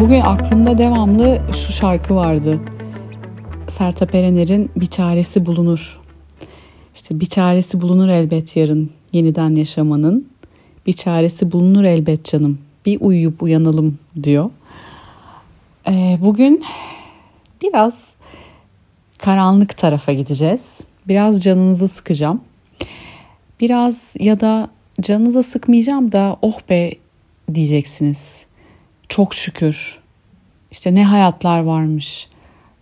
Bugün aklımda devamlı şu şarkı vardı. Sertab Erener'in Bir Çaresi Bulunur. İşte bir çaresi bulunur elbet yarın yeniden yaşamanın. Bir çaresi bulunur elbet canım. Bir uyuyup uyanalım diyor. Ee, bugün biraz karanlık tarafa gideceğiz. Biraz canınızı sıkacağım. Biraz ya da canınıza sıkmayacağım da oh be diyeceksiniz. Çok şükür. İşte ne hayatlar varmış.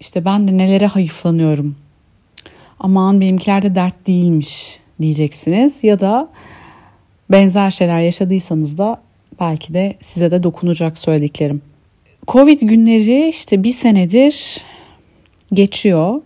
İşte ben de nelere hayıflanıyorum. Aman benimkiler de dert değilmiş diyeceksiniz. Ya da benzer şeyler yaşadıysanız da belki de size de dokunacak söylediklerim. Covid günleri işte bir senedir geçiyor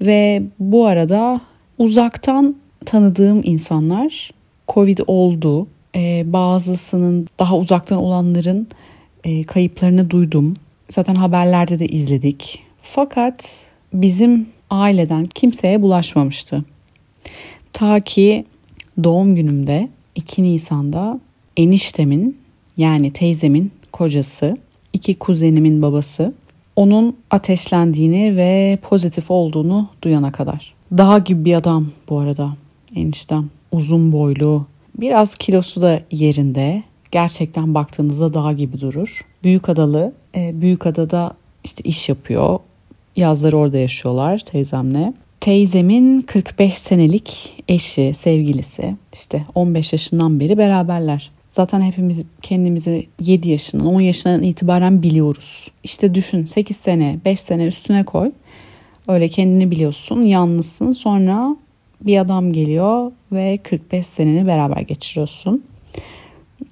ve bu arada uzaktan tanıdığım insanlar Covid oldu. Ee, bazısının daha uzaktan olanların e, kayıplarını duydum. Zaten haberlerde de izledik. Fakat bizim aileden kimseye bulaşmamıştı. Ta ki doğum günümde 2 Nisan'da eniştemin yani teyzemin kocası, iki kuzenimin babası onun ateşlendiğini ve pozitif olduğunu duyana kadar. Dağ gibi bir adam bu arada eniştem. Uzun boylu, biraz kilosu da yerinde. Gerçekten baktığınızda dağ gibi durur. Büyük adalı, e, Büyük adada işte iş yapıyor. Yazları orada yaşıyorlar teyzemle. Teyzemin 45 senelik eşi, sevgilisi işte 15 yaşından beri beraberler. Zaten hepimiz kendimizi 7 yaşından 10 yaşından itibaren biliyoruz. İşte düşün 8 sene 5 sene üstüne koy. Öyle kendini biliyorsun yalnızsın sonra bir adam geliyor ve 45 seneni beraber geçiriyorsun.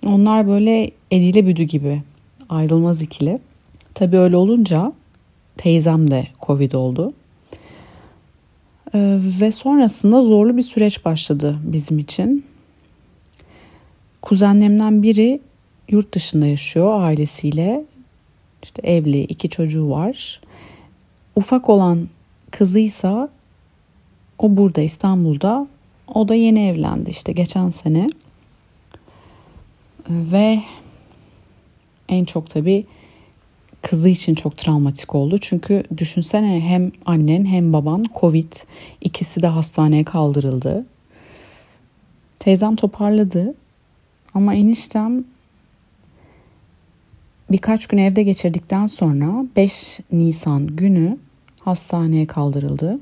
Onlar böyle edile büdü gibi ayrılmaz ikili. Tabii öyle olunca teyzem de Covid oldu. Ee, ve sonrasında zorlu bir süreç başladı bizim için. Kuzenlerimden biri yurt dışında yaşıyor ailesiyle. İşte evli, iki çocuğu var. Ufak olan kızıysa o burada İstanbul'da. O da yeni evlendi işte geçen sene. Ve en çok tabii kızı için çok travmatik oldu. Çünkü düşünsene hem annen hem baban Covid ikisi de hastaneye kaldırıldı. Teyzem toparladı ama eniştem birkaç gün evde geçirdikten sonra 5 Nisan günü hastaneye kaldırıldı.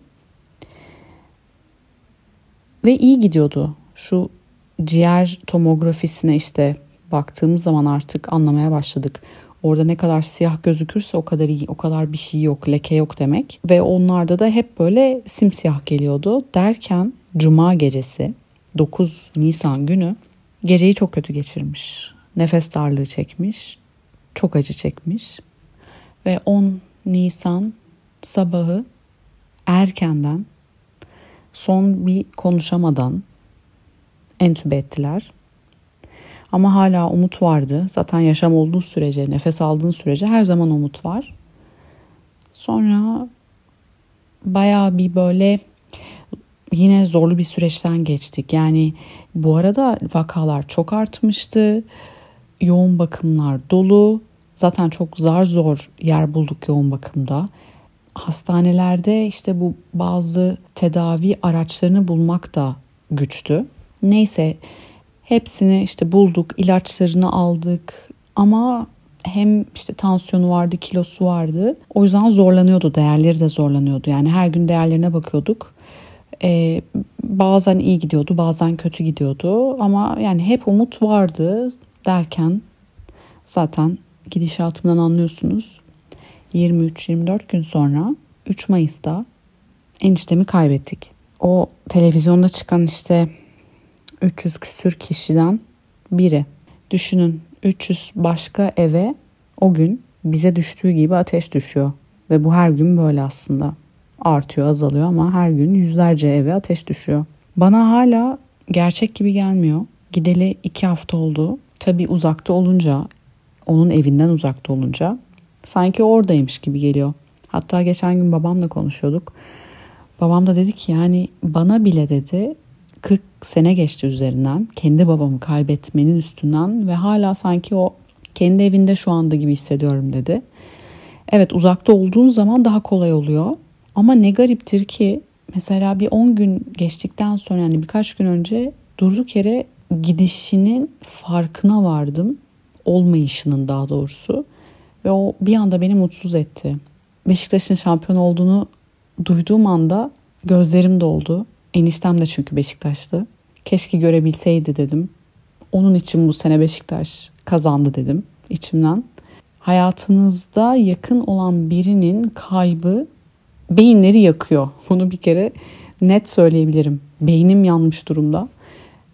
Ve iyi gidiyordu. Şu ciğer tomografisine işte baktığımız zaman artık anlamaya başladık. Orada ne kadar siyah gözükürse o kadar iyi, o kadar bir şey yok, leke yok demek. Ve onlarda da hep böyle simsiyah geliyordu. Derken cuma gecesi 9 Nisan günü geceyi çok kötü geçirmiş. Nefes darlığı çekmiş, çok acı çekmiş. Ve 10 Nisan sabahı erkenden son bir konuşamadan entübe ettiler. Ama hala umut vardı. Zaten yaşam olduğu sürece, nefes aldığın sürece her zaman umut var. Sonra baya bir böyle yine zorlu bir süreçten geçtik. Yani bu arada vakalar çok artmıştı. Yoğun bakımlar dolu. Zaten çok zar zor yer bulduk yoğun bakımda. Hastanelerde işte bu bazı tedavi araçlarını bulmak da güçtü. Neyse hepsini işte bulduk, ilaçlarını aldık ama hem işte tansiyonu vardı, kilosu vardı. O yüzden zorlanıyordu, değerleri de zorlanıyordu. Yani her gün değerlerine bakıyorduk. Ee, bazen iyi gidiyordu, bazen kötü gidiyordu. Ama yani hep umut vardı derken zaten gidişatımdan anlıyorsunuz. 23-24 gün sonra 3 Mayıs'ta eniştemi kaybettik. O televizyonda çıkan işte 300 küsür kişiden biri. Düşünün 300 başka eve o gün bize düştüğü gibi ateş düşüyor. Ve bu her gün böyle aslında. Artıyor azalıyor ama her gün yüzlerce eve ateş düşüyor. Bana hala gerçek gibi gelmiyor. Gideli iki hafta oldu. Tabii uzakta olunca, onun evinden uzakta olunca sanki oradaymış gibi geliyor. Hatta geçen gün babamla konuşuyorduk. Babam da dedi ki yani bana bile dedi 40 sene geçti üzerinden. Kendi babamı kaybetmenin üstünden ve hala sanki o kendi evinde şu anda gibi hissediyorum dedi. Evet uzakta olduğun zaman daha kolay oluyor. Ama ne gariptir ki mesela bir 10 gün geçtikten sonra yani birkaç gün önce durduk yere gidişinin farkına vardım. Olmayışının daha doğrusu. Ve o bir anda beni mutsuz etti. Beşiktaş'ın şampiyon olduğunu duyduğum anda gözlerim doldu. Eniştem de çünkü Beşiktaşlı. Keşke görebilseydi dedim. Onun için bu sene Beşiktaş kazandı dedim içimden. Hayatınızda yakın olan birinin kaybı beyinleri yakıyor. Bunu bir kere net söyleyebilirim. Beynim yanmış durumda.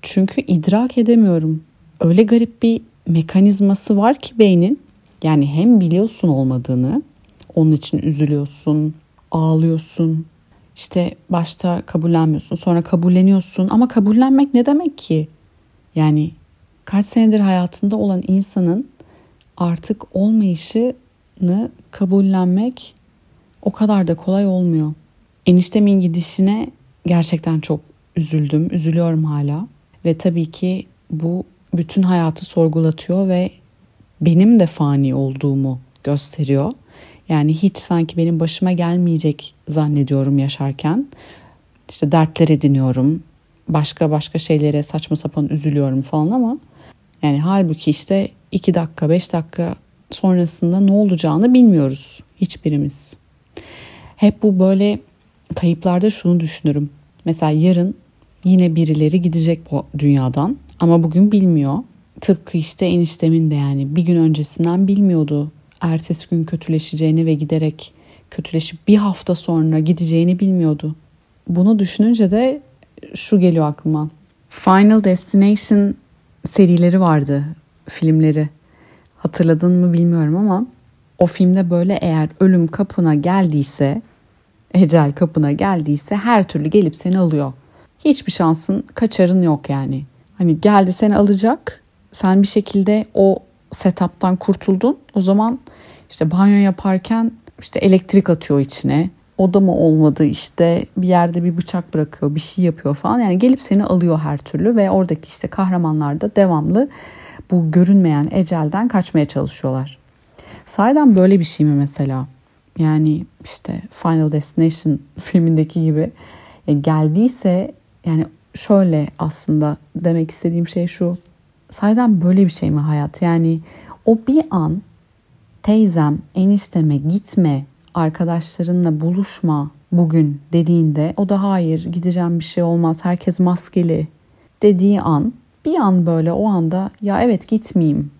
Çünkü idrak edemiyorum. Öyle garip bir mekanizması var ki beynin. Yani hem biliyorsun olmadığını, onun için üzülüyorsun, ağlıyorsun. İşte başta kabullenmiyorsun, sonra kabulleniyorsun. Ama kabullenmek ne demek ki? Yani kaç senedir hayatında olan insanın artık olmayışını kabullenmek o kadar da kolay olmuyor. Eniştemin gidişine gerçekten çok üzüldüm, üzülüyorum hala. Ve tabii ki bu bütün hayatı sorgulatıyor ve benim de fani olduğumu gösteriyor. Yani hiç sanki benim başıma gelmeyecek zannediyorum yaşarken. İşte dertler ediniyorum. Başka başka şeylere saçma sapan üzülüyorum falan ama yani halbuki işte iki dakika beş dakika sonrasında ne olacağını bilmiyoruz hiçbirimiz. Hep bu böyle kayıplarda şunu düşünürüm. Mesela yarın yine birileri gidecek bu dünyadan ama bugün bilmiyor. Tıpkı işte eniştemin de yani bir gün öncesinden bilmiyordu. Ertesi gün kötüleşeceğini ve giderek kötüleşip bir hafta sonra gideceğini bilmiyordu. Bunu düşününce de şu geliyor aklıma. Final Destination serileri vardı, filmleri. Hatırladın mı bilmiyorum ama o filmde böyle eğer ölüm kapına geldiyse, ecel kapına geldiyse her türlü gelip seni alıyor. Hiçbir şansın, kaçarın yok yani. Hani geldi seni alacak. Sen bir şekilde o setup'tan kurtuldun. O zaman işte banyo yaparken işte elektrik atıyor içine. O da mı olmadı işte bir yerde bir bıçak bırakıyor bir şey yapıyor falan. Yani gelip seni alıyor her türlü ve oradaki işte kahramanlar da devamlı bu görünmeyen ecelden kaçmaya çalışıyorlar. Sahiden böyle bir şey mi mesela? Yani işte Final Destination filmindeki gibi e, geldiyse yani şöyle aslında demek istediğim şey şu. Saydan böyle bir şey mi hayat? Yani o bir an teyzem, enişteme gitme, arkadaşlarınla buluşma bugün dediğinde o da hayır gideceğim bir şey olmaz herkes maskeli dediği an bir an böyle o anda ya evet gitmeyeyim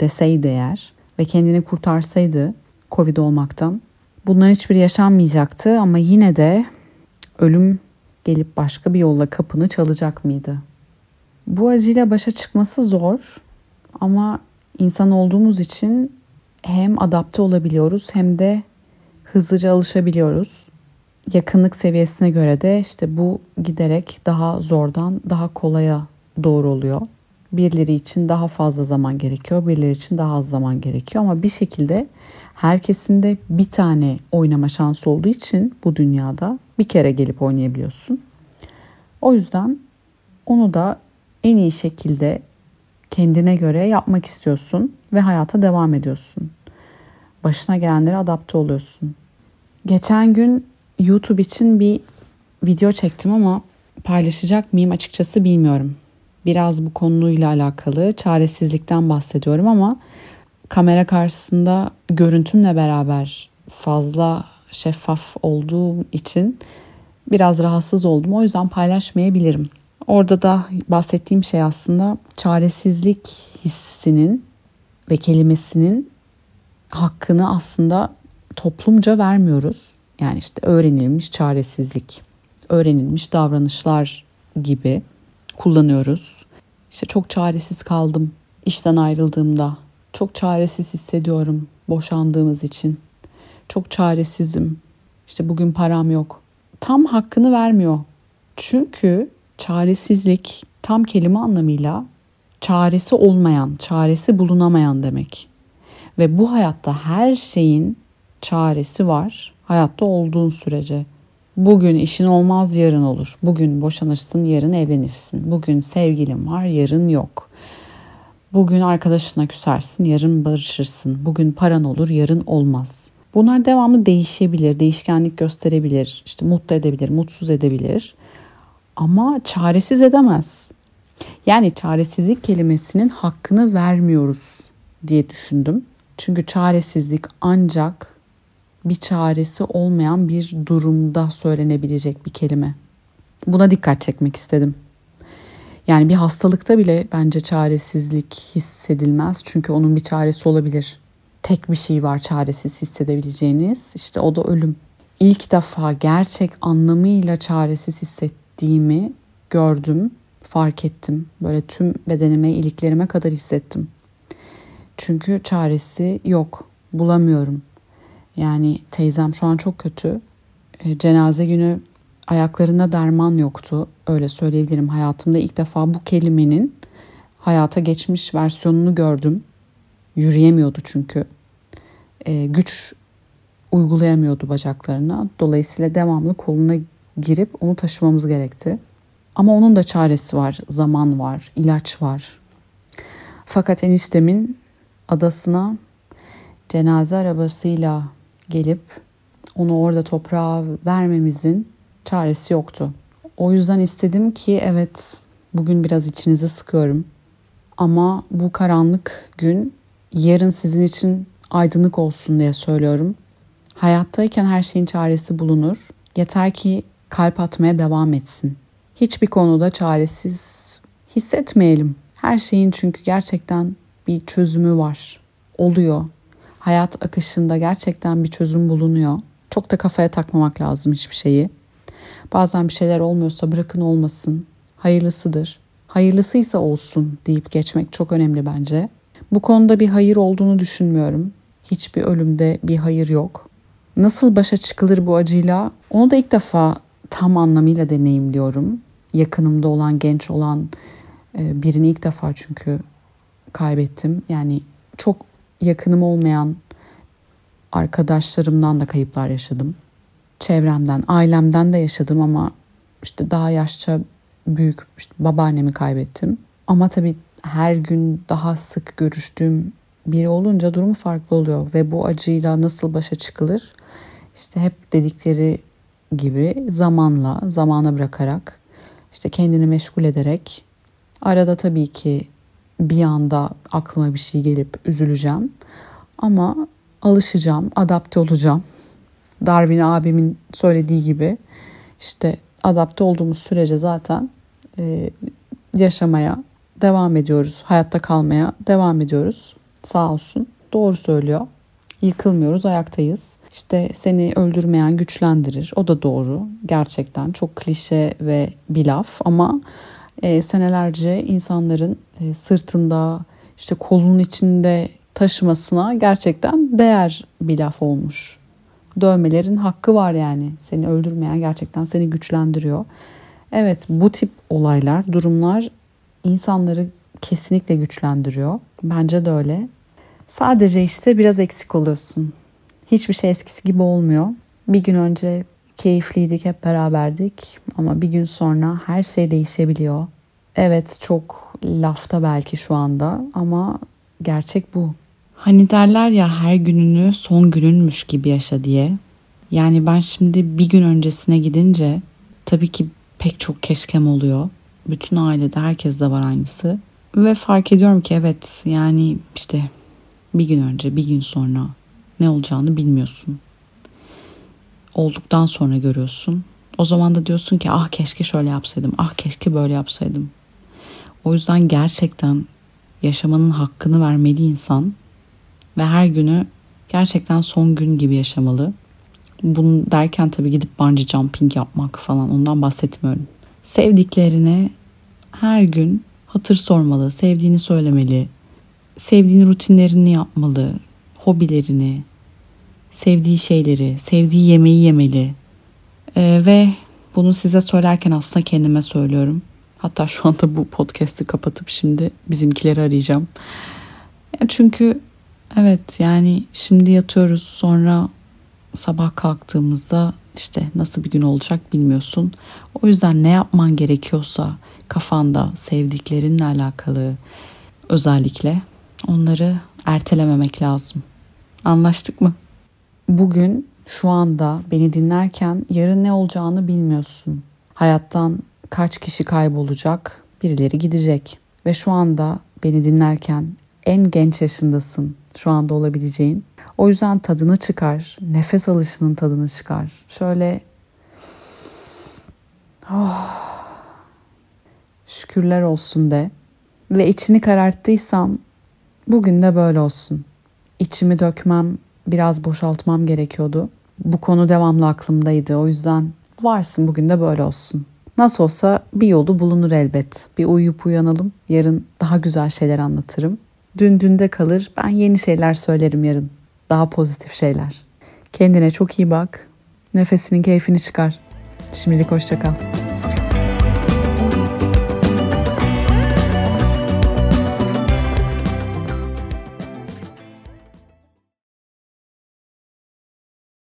deseydi eğer ve kendini kurtarsaydı Covid olmaktan bunların hiçbiri yaşanmayacaktı ama yine de ölüm gelip başka bir yolla kapını çalacak mıydı? Bu acıyla başa çıkması zor ama insan olduğumuz için hem adapte olabiliyoruz hem de hızlıca alışabiliyoruz. Yakınlık seviyesine göre de işte bu giderek daha zordan daha kolaya doğru oluyor. Birileri için daha fazla zaman gerekiyor, birileri için daha az zaman gerekiyor ama bir şekilde herkesin de bir tane oynama şansı olduğu için bu dünyada bir kere gelip oynayabiliyorsun. O yüzden onu da en iyi şekilde kendine göre yapmak istiyorsun ve hayata devam ediyorsun. Başına gelenlere adapte oluyorsun. Geçen gün YouTube için bir video çektim ama paylaşacak mıyım açıkçası bilmiyorum. Biraz bu konuyla alakalı çaresizlikten bahsediyorum ama kamera karşısında görüntümle beraber fazla şeffaf olduğum için biraz rahatsız oldum. O yüzden paylaşmayabilirim. Orada da bahsettiğim şey aslında çaresizlik hissinin ve kelimesinin hakkını aslında toplumca vermiyoruz. Yani işte öğrenilmiş çaresizlik, öğrenilmiş davranışlar gibi kullanıyoruz. İşte çok çaresiz kaldım işten ayrıldığımda. Çok çaresiz hissediyorum boşandığımız için. Çok çaresizim. İşte bugün param yok. Tam hakkını vermiyor. Çünkü çaresizlik tam kelime anlamıyla çaresi olmayan, çaresi bulunamayan demek. Ve bu hayatta her şeyin çaresi var. Hayatta olduğun sürece. Bugün işin olmaz yarın olur. Bugün boşanırsın yarın evlenirsin. Bugün sevgilin var yarın yok. Bugün arkadaşına küsersin yarın barışırsın. Bugün paran olur yarın olmaz. Bunlar devamlı değişebilir, değişkenlik gösterebilir, işte mutlu edebilir, mutsuz edebilir. Ama çaresiz edemez. Yani çaresizlik kelimesinin hakkını vermiyoruz diye düşündüm. Çünkü çaresizlik ancak bir çaresi olmayan bir durumda söylenebilecek bir kelime. Buna dikkat çekmek istedim. Yani bir hastalıkta bile bence çaresizlik hissedilmez. Çünkü onun bir çaresi olabilir. Tek bir şey var çaresiz hissedebileceğiniz. İşte o da ölüm. İlk defa gerçek anlamıyla çaresiz hissettiğimi gördüm, fark ettim. Böyle tüm bedenime, iliklerime kadar hissettim. Çünkü çaresi yok. Bulamıyorum. Yani teyzem şu an çok kötü. E, cenaze günü ayaklarında derman yoktu. Öyle söyleyebilirim. Hayatımda ilk defa bu kelimenin hayata geçmiş versiyonunu gördüm. Yürüyemiyordu çünkü. E, güç uygulayamıyordu bacaklarına. Dolayısıyla devamlı koluna girip onu taşımamız gerekti. Ama onun da çaresi var. Zaman var, ilaç var. Fakat eniştemin adasına cenaze arabasıyla gelip onu orada toprağa vermemizin çaresi yoktu. O yüzden istedim ki evet bugün biraz içinizi sıkıyorum. Ama bu karanlık gün yarın sizin için aydınlık olsun diye söylüyorum. Hayattayken her şeyin çaresi bulunur. Yeter ki kalp atmaya devam etsin. Hiçbir konuda çaresiz hissetmeyelim. Her şeyin çünkü gerçekten bir çözümü var. Oluyor. Hayat akışında gerçekten bir çözüm bulunuyor. Çok da kafaya takmamak lazım hiçbir şeyi. Bazen bir şeyler olmuyorsa bırakın olmasın. Hayırlısıdır. Hayırlısıysa olsun deyip geçmek çok önemli bence. Bu konuda bir hayır olduğunu düşünmüyorum. Hiçbir ölümde bir hayır yok. Nasıl başa çıkılır bu acıyla? Onu da ilk defa tam anlamıyla deneyimliyorum. Yakınımda olan, genç olan e, birini ilk defa çünkü kaybettim. Yani çok yakınım olmayan arkadaşlarımdan da kayıplar yaşadım. Çevremden, ailemden de yaşadım ama işte daha yaşça büyük işte babaannemi kaybettim. Ama tabii her gün daha sık görüştüğüm biri olunca durumu farklı oluyor ve bu acıyla nasıl başa çıkılır? İşte hep dedikleri gibi zamanla, zamana bırakarak, işte kendini meşgul ederek, arada tabii ki bir anda aklıma bir şey gelip üzüleceğim. Ama alışacağım, adapte olacağım. Darwin abimin söylediği gibi işte adapte olduğumuz sürece zaten e, yaşamaya devam ediyoruz. Hayatta kalmaya devam ediyoruz. Sağ olsun. Doğru söylüyor. Yıkılmıyoruz, ayaktayız. İşte seni öldürmeyen güçlendirir. O da doğru. Gerçekten çok klişe ve bir laf ama e, senelerce insanların e, sırtında işte kolunun içinde taşımasına gerçekten değer bir laf olmuş. Dövmelerin hakkı var yani. Seni öldürmeyen gerçekten seni güçlendiriyor. Evet bu tip olaylar, durumlar insanları kesinlikle güçlendiriyor. Bence de öyle. Sadece işte biraz eksik oluyorsun. Hiçbir şey eskisi gibi olmuyor. Bir gün önce keyifliydik, hep beraberdik ama bir gün sonra her şey değişebiliyor. Evet çok lafta belki şu anda ama gerçek bu. Hani derler ya her gününü son gününmüş gibi yaşa diye. Yani ben şimdi bir gün öncesine gidince tabii ki pek çok keşkem oluyor. Bütün ailede herkes de var aynısı. Ve fark ediyorum ki evet yani işte bir gün önce bir gün sonra ne olacağını bilmiyorsun. Olduktan sonra görüyorsun. O zaman da diyorsun ki ah keşke şöyle yapsaydım, ah keşke böyle yapsaydım. O yüzden gerçekten yaşamanın hakkını vermeli insan ve her günü gerçekten son gün gibi yaşamalı. Bunu derken tabii gidip bungee jumping yapmak falan ondan bahsetmiyorum. Sevdiklerine her gün hatır sormalı, sevdiğini söylemeli, sevdiğini rutinlerini yapmalı, hobilerini, sevdiği şeyleri, sevdiği yemeği yemeli. Ee, ve bunu size söylerken aslında kendime söylüyorum. Hatta şu anda bu podcast'i kapatıp şimdi bizimkileri arayacağım. Çünkü evet yani şimdi yatıyoruz sonra sabah kalktığımızda işte nasıl bir gün olacak bilmiyorsun. O yüzden ne yapman gerekiyorsa kafanda sevdiklerinle alakalı özellikle onları ertelememek lazım. Anlaştık mı? Bugün şu anda beni dinlerken yarın ne olacağını bilmiyorsun. Hayattan kaç kişi kaybolacak, birileri gidecek ve şu anda beni dinlerken en genç yaşındasın şu anda olabileceğin. O yüzden tadını çıkar. Nefes alışının tadını çıkar. Şöyle oh, şükürler olsun de. Ve içini kararttıysam bugün de böyle olsun. İçimi dökmem, biraz boşaltmam gerekiyordu. Bu konu devamlı aklımdaydı. O yüzden varsın bugün de böyle olsun. Nasıl olsa bir yolu bulunur elbet. Bir uyuyup uyanalım. Yarın daha güzel şeyler anlatırım. Dün dünde kalır. Ben yeni şeyler söylerim yarın. Daha pozitif şeyler. Kendine çok iyi bak. Nefesinin keyfini çıkar. Şimdilik hoşça kal.